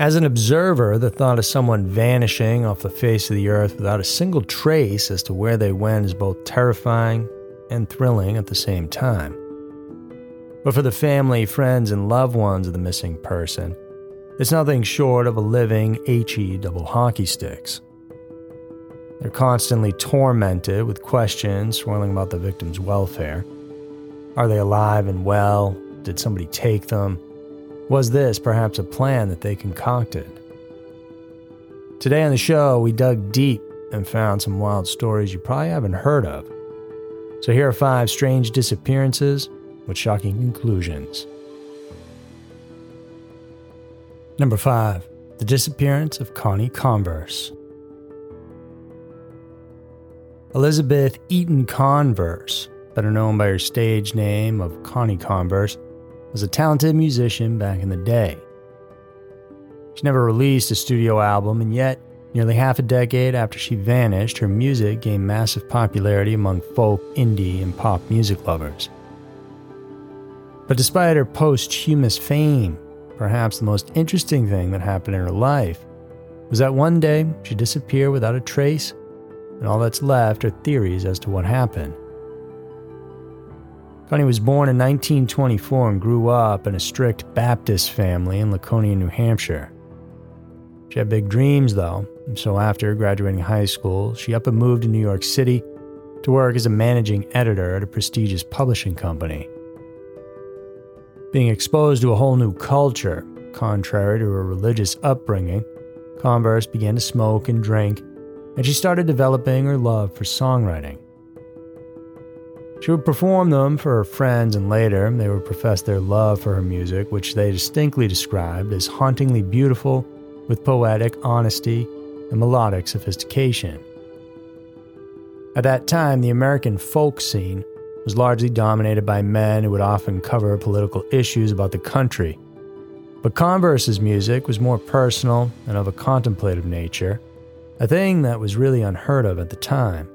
As an observer, the thought of someone vanishing off the face of the earth without a single trace as to where they went is both terrifying and thrilling at the same time. But for the family, friends, and loved ones of the missing person, it's nothing short of a living HE double hockey sticks. They're constantly tormented with questions swirling about the victim's welfare. Are they alive and well? Did somebody take them? Was this perhaps a plan that they concocted? Today on the show, we dug deep and found some wild stories you probably haven't heard of. So here are five strange disappearances with shocking conclusions. Number five, the disappearance of Connie Converse. Elizabeth Eaton Converse, better known by her stage name of Connie Converse, was a talented musician back in the day. She never released a studio album, and yet, nearly half a decade after she vanished, her music gained massive popularity among folk, indie, and pop music lovers. But despite her posthumous fame, perhaps the most interesting thing that happened in her life was that one day she disappeared without a trace, and all that's left are theories as to what happened. Connie was born in 1924 and grew up in a strict Baptist family in Laconia, New Hampshire. She had big dreams, though, so after graduating high school, she up and moved to New York City to work as a managing editor at a prestigious publishing company. Being exposed to a whole new culture, contrary to her religious upbringing, Converse began to smoke and drink, and she started developing her love for songwriting. She would perform them for her friends, and later they would profess their love for her music, which they distinctly described as hauntingly beautiful with poetic honesty and melodic sophistication. At that time, the American folk scene was largely dominated by men who would often cover political issues about the country. But Converse's music was more personal and of a contemplative nature, a thing that was really unheard of at the time.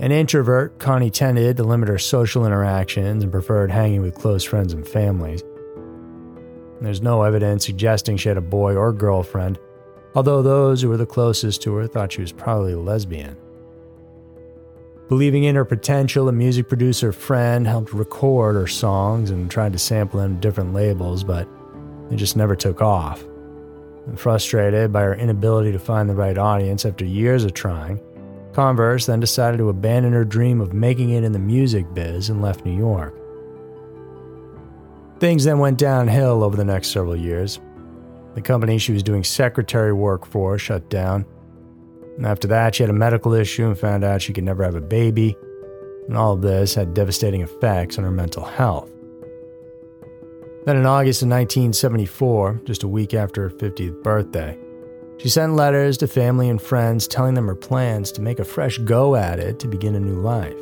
An introvert, Connie tended to limit her social interactions and preferred hanging with close friends and families. There's no evidence suggesting she had a boy or girlfriend, although those who were the closest to her thought she was probably a lesbian. Believing in her potential, a music producer friend helped record her songs and tried to sample them to different labels, but they just never took off. And frustrated by her inability to find the right audience after years of trying, Converse then decided to abandon her dream of making it in the music biz and left New York. Things then went downhill over the next several years. The company she was doing secretary work for shut down. After that, she had a medical issue and found out she could never have a baby. And all of this had devastating effects on her mental health. Then in August of 1974, just a week after her 50th birthday, she sent letters to family and friends telling them her plans to make a fresh go at it to begin a new life.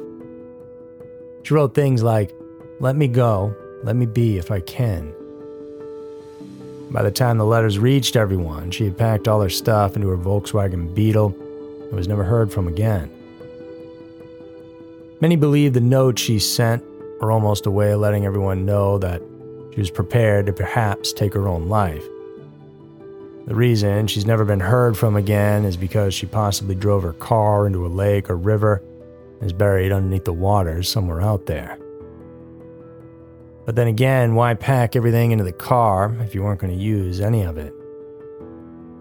She wrote things like, Let me go, let me be if I can. By the time the letters reached everyone, she had packed all her stuff into her Volkswagen Beetle and was never heard from again. Many believe the notes she sent were almost a way of letting everyone know that she was prepared to perhaps take her own life. The reason she's never been heard from again is because she possibly drove her car into a lake or river and is buried underneath the waters somewhere out there. But then again, why pack everything into the car if you weren't going to use any of it?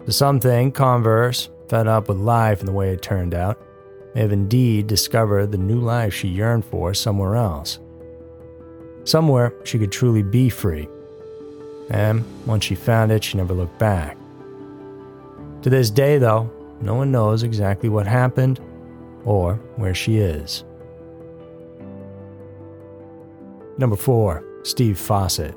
To some think Converse, fed up with life and the way it turned out, may have indeed discovered the new life she yearned for somewhere else. Somewhere she could truly be free. And once she found it, she never looked back. To this day, though, no one knows exactly what happened or where she is. Number 4. Steve Fossett.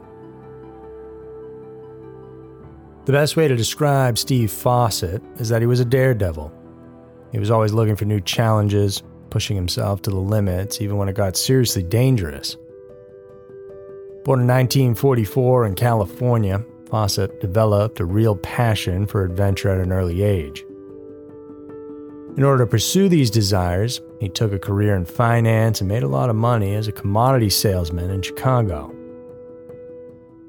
The best way to describe Steve Fossett is that he was a daredevil. He was always looking for new challenges, pushing himself to the limits, even when it got seriously dangerous. Born in 1944 in California, Fossett developed a real passion for adventure at an early age. In order to pursue these desires, he took a career in finance and made a lot of money as a commodity salesman in Chicago.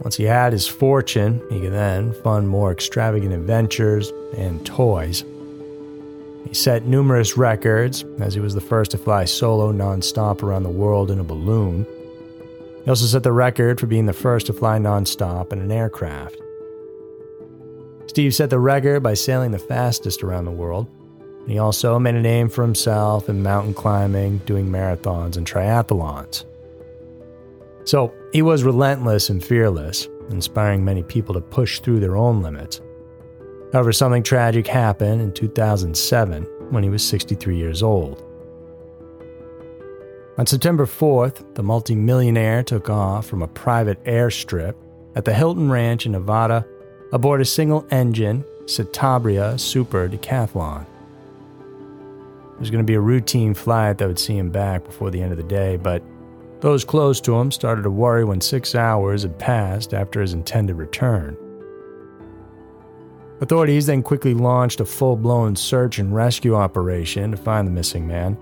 Once he had his fortune, he could then fund more extravagant adventures and toys. He set numerous records, as he was the first to fly solo nonstop around the world in a balloon. He also set the record for being the first to fly nonstop in an aircraft. Steve set the record by sailing the fastest around the world. he also made a name for himself in mountain climbing, doing marathons and triathlons. So he was relentless and fearless, inspiring many people to push through their own limits. However, something tragic happened in 2007 when he was 63 years old. On September 4th, the multimillionaire took off from a private airstrip at the Hilton Ranch in Nevada aboard a single engine Citabria Super Decathlon. It was going to be a routine flight that would see him back before the end of the day, but those close to him started to worry when six hours had passed after his intended return. Authorities then quickly launched a full blown search and rescue operation to find the missing man.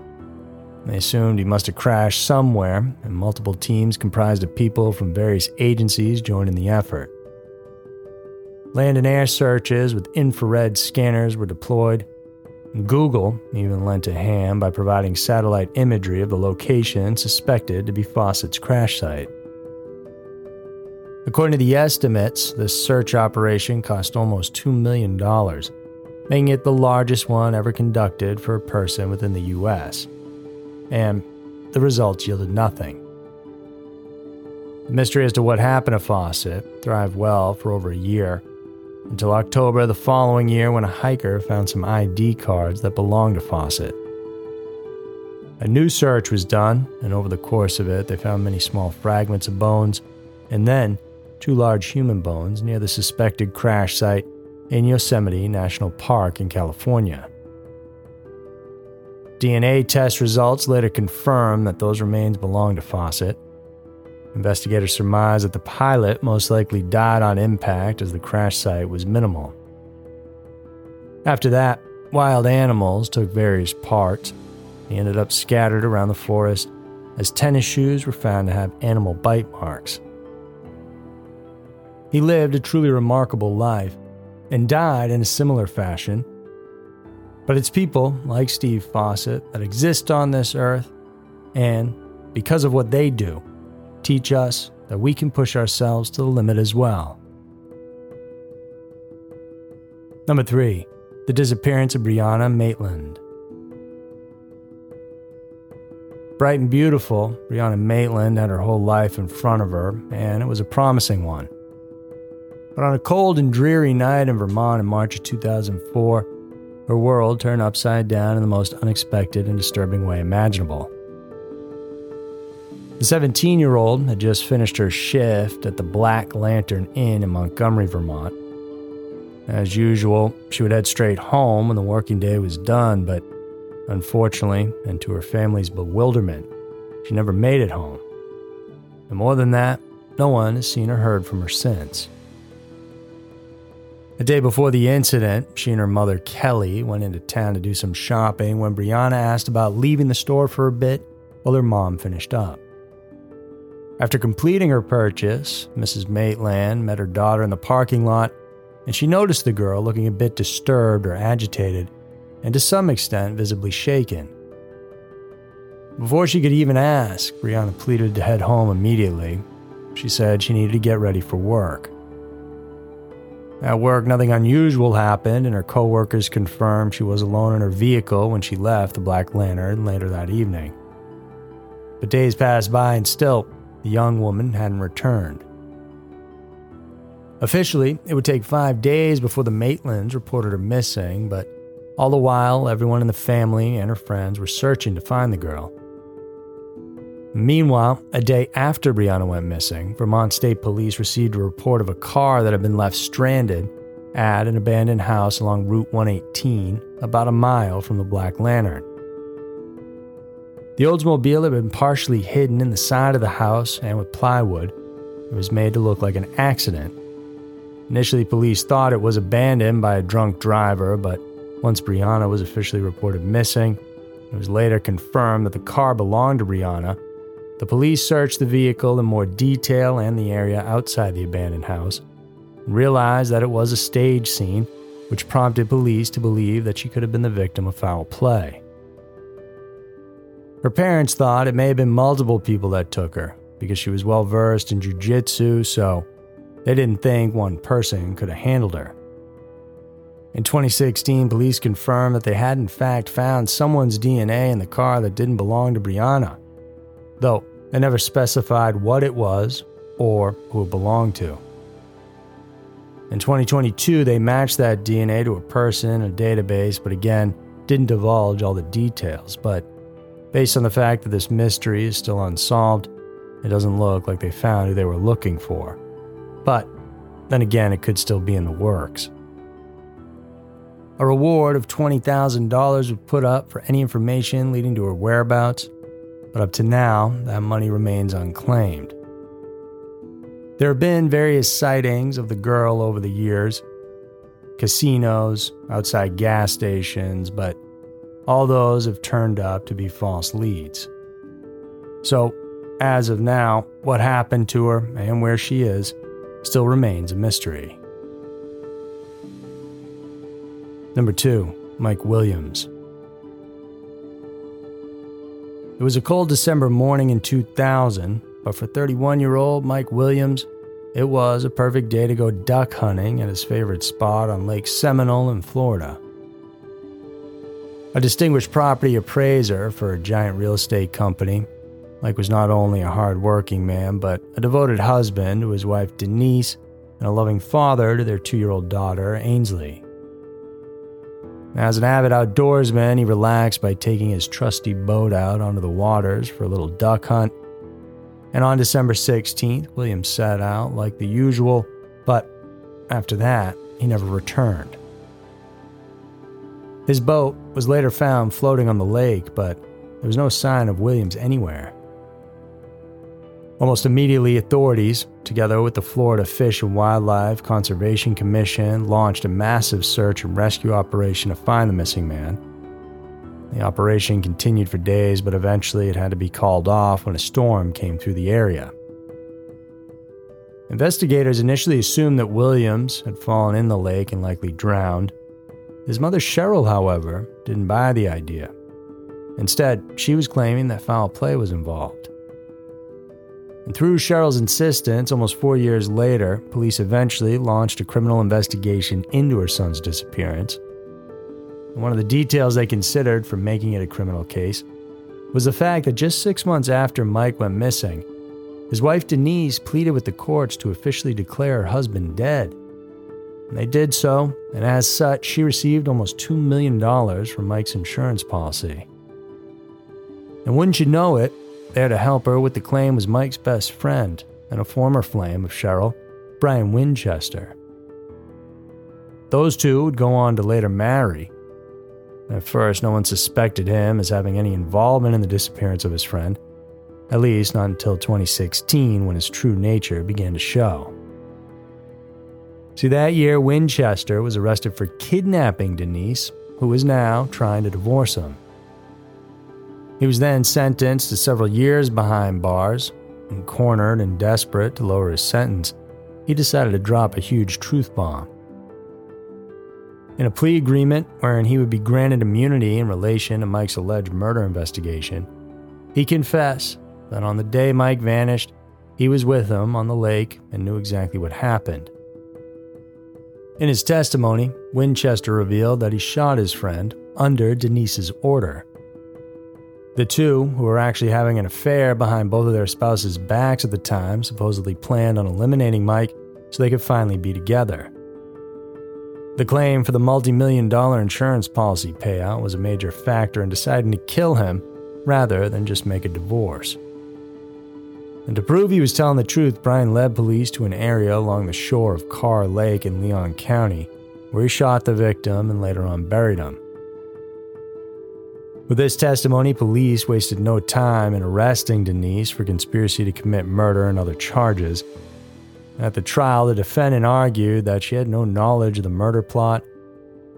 They assumed he must have crashed somewhere, and multiple teams comprised of people from various agencies joined in the effort. Land and air searches with infrared scanners were deployed, Google even lent a hand by providing satellite imagery of the location suspected to be Fossett's crash site. According to the estimates, this search operation cost almost $2 million, making it the largest one ever conducted for a person within the U.S. And the results yielded nothing. The mystery as to what happened to Fossett thrived well for over a year until October of the following year when a hiker found some ID cards that belonged to Fossett. A new search was done, and over the course of it, they found many small fragments of bones and then two large human bones near the suspected crash site in Yosemite National Park in California. DNA test results later confirmed that those remains belonged to Fossett, Investigators surmise that the pilot most likely died on impact as the crash site was minimal. After that, wild animals took various parts. They ended up scattered around the forest as tennis shoes were found to have animal bite marks. He lived a truly remarkable life and died in a similar fashion. But it's people like Steve Fossett that exist on this earth, and because of what they do, teach us that we can push ourselves to the limit as well. Number three, the disappearance of Brianna Maitland. Bright and beautiful, Brianna Maitland had her whole life in front of her, and it was a promising one. But on a cold and dreary night in Vermont in March of 2004, her world turned upside down in the most unexpected and disturbing way imaginable. The 17 year old had just finished her shift at the Black Lantern Inn in Montgomery, Vermont. As usual, she would head straight home when the working day was done, but unfortunately, and to her family's bewilderment, she never made it home. And more than that, no one has seen or heard from her since. A day before the incident, she and her mother Kelly went into town to do some shopping when Brianna asked about leaving the store for a bit while her mom finished up. After completing her purchase, Mrs. Maitland met her daughter in the parking lot, and she noticed the girl looking a bit disturbed or agitated, and to some extent visibly shaken. Before she could even ask, Brianna pleaded to head home immediately. She said she needed to get ready for work. At work, nothing unusual happened, and her coworkers confirmed she was alone in her vehicle when she left the Black Lantern later that evening. But days passed by, and still, the young woman hadn't returned. Officially, it would take five days before the Maitlands reported her missing, but all the while, everyone in the family and her friends were searching to find the girl. Meanwhile, a day after Brianna went missing, Vermont State Police received a report of a car that had been left stranded at an abandoned house along Route 118, about a mile from the Black Lantern. The Oldsmobile had been partially hidden in the side of the house and with plywood. It was made to look like an accident. Initially, police thought it was abandoned by a drunk driver, but once Brianna was officially reported missing, it was later confirmed that the car belonged to Brianna. The police searched the vehicle in more detail and the area outside the abandoned house and realized that it was a stage scene, which prompted police to believe that she could have been the victim of foul play. Her parents thought it may have been multiple people that took her because she was well versed in jujitsu, so they didn't think one person could have handled her. In 2016, police confirmed that they had in fact found someone's DNA in the car that didn't belong to Brianna, though they never specified what it was or who it belonged to. In 2022, they matched that DNA to a person a database, but again, didn't divulge all the details. But based on the fact that this mystery is still unsolved, it doesn't look like they found who they were looking for. But then again, it could still be in the works. A reward of $20,000 was put up for any information leading to her whereabouts, but up to now, that money remains unclaimed. There have been various sightings of the girl over the years casinos, outside gas stations, but all those have turned up to be false leads. So, as of now, what happened to her and where she is still remains a mystery. Number 2, Mike Williams. It was a cold December morning in 2000, but for 31 year old Mike Williams, it was a perfect day to go duck hunting at his favorite spot on Lake Seminole in Florida. A distinguished property appraiser for a giant real estate company, Mike was not only a hard-working man, but a devoted husband to his wife Denise and a loving father to their two year old daughter, Ainsley. As an avid outdoorsman, he relaxed by taking his trusty boat out onto the waters for a little duck hunt and on December 16th, Williams set out like the usual, but after that, he never returned. His boat was later found floating on the lake, but there was no sign of Williams anywhere. Almost immediately, authorities, together with the Florida Fish and Wildlife Conservation Commission, launched a massive search and rescue operation to find the missing man. The operation continued for days, but eventually it had to be called off when a storm came through the area. Investigators initially assumed that Williams had fallen in the lake and likely drowned. His mother, Cheryl, however, didn't buy the idea. Instead, she was claiming that foul play was involved. And through Cheryl's insistence, almost four years later, police eventually launched a criminal investigation into her son's disappearance. One of the details they considered for making it a criminal case was the fact that just six months after Mike went missing, his wife Denise pleaded with the courts to officially declare her husband dead. And they did so, and as such, she received almost $2 million from Mike's insurance policy. And wouldn't you know it, there to help her with the claim was Mike's best friend and a former flame of Cheryl, Brian Winchester. Those two would go on to later marry, at first, no one suspected him as having any involvement in the disappearance of his friend, at least not until 2016 when his true nature began to show. See, that year, Winchester was arrested for kidnapping Denise, who was now trying to divorce him. He was then sentenced to several years behind bars, and cornered and desperate to lower his sentence, he decided to drop a huge truth bomb. In a plea agreement wherein he would be granted immunity in relation to Mike's alleged murder investigation, he confessed that on the day Mike vanished, he was with him on the lake and knew exactly what happened. In his testimony, Winchester revealed that he shot his friend under Denise's order. The two, who were actually having an affair behind both of their spouses' backs at the time, supposedly planned on eliminating Mike so they could finally be together. The claim for the multi million dollar insurance policy payout was a major factor in deciding to kill him rather than just make a divorce. And to prove he was telling the truth, Brian led police to an area along the shore of Carr Lake in Leon County, where he shot the victim and later on buried him. With this testimony, police wasted no time in arresting Denise for conspiracy to commit murder and other charges. At the trial, the defendant argued that she had no knowledge of the murder plot.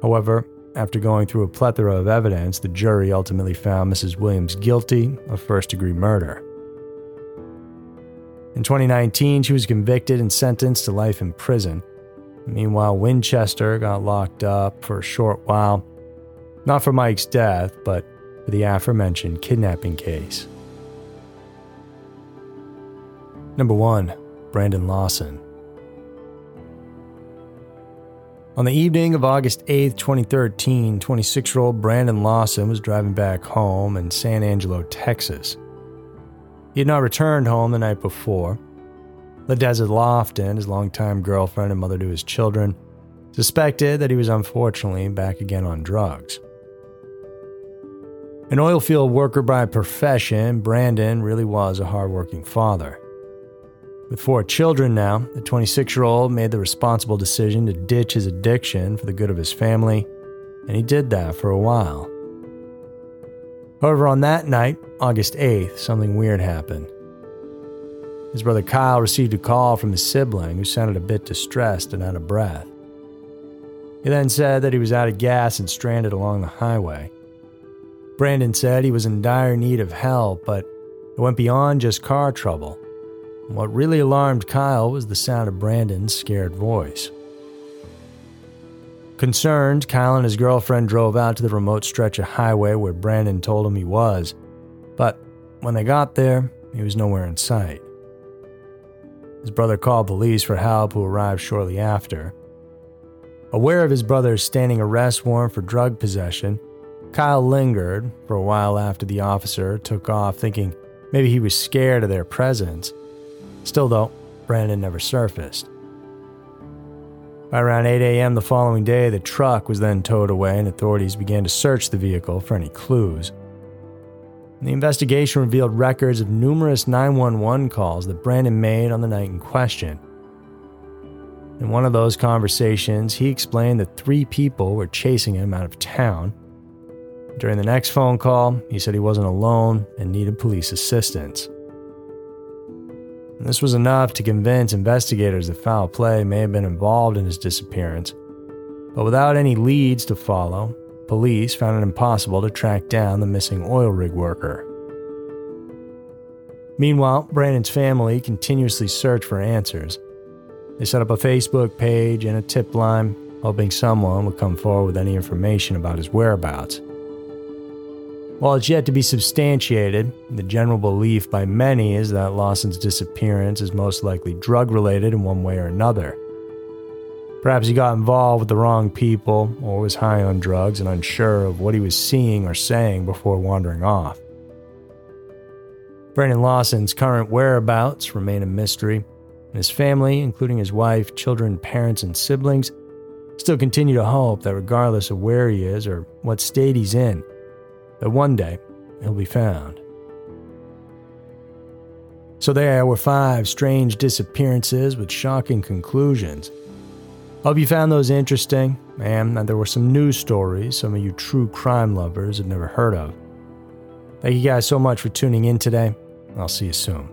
However, after going through a plethora of evidence, the jury ultimately found Mrs. Williams guilty of first degree murder. In 2019, she was convicted and sentenced to life in prison. Meanwhile, Winchester got locked up for a short while, not for Mike's death, but for the aforementioned kidnapping case. Number 1. Brandon Lawson. On the evening of August 8, 2013, 26 year old Brandon Lawson was driving back home in San Angelo, Texas. He had not returned home the night before. Ladessa Lofton, his longtime girlfriend and mother to his children, suspected that he was unfortunately back again on drugs. An oilfield worker by profession, Brandon really was a hardworking father. With four children now, the 26 year old made the responsible decision to ditch his addiction for the good of his family, and he did that for a while. However, on that night, August 8th, something weird happened. His brother Kyle received a call from his sibling who sounded a bit distressed and out of breath. He then said that he was out of gas and stranded along the highway. Brandon said he was in dire need of help, but it went beyond just car trouble. What really alarmed Kyle was the sound of Brandon's scared voice. Concerned, Kyle and his girlfriend drove out to the remote stretch of highway where Brandon told him he was, but when they got there, he was nowhere in sight. His brother called police for help, who arrived shortly after. Aware of his brother's standing arrest warrant for drug possession, Kyle lingered for a while after the officer took off, thinking maybe he was scared of their presence. Still, though, Brandon never surfaced. By around 8 a.m. the following day, the truck was then towed away and authorities began to search the vehicle for any clues. The investigation revealed records of numerous 911 calls that Brandon made on the night in question. In one of those conversations, he explained that three people were chasing him out of town. During the next phone call, he said he wasn't alone and needed police assistance. This was enough to convince investigators that foul play may have been involved in his disappearance. But without any leads to follow, police found it impossible to track down the missing oil rig worker. Meanwhile, Brandon's family continuously searched for answers. They set up a Facebook page and a tip line, hoping someone would come forward with any information about his whereabouts. While it's yet to be substantiated, the general belief by many is that Lawson's disappearance is most likely drug related in one way or another. Perhaps he got involved with the wrong people or was high on drugs and unsure of what he was seeing or saying before wandering off. Brandon Lawson's current whereabouts remain a mystery, and his family, including his wife, children, parents, and siblings, still continue to hope that regardless of where he is or what state he's in, that one day he'll be found. So there were five strange disappearances with shocking conclusions. Hope you found those interesting, and that there were some news stories some of you true crime lovers have never heard of. Thank you guys so much for tuning in today. I'll see you soon.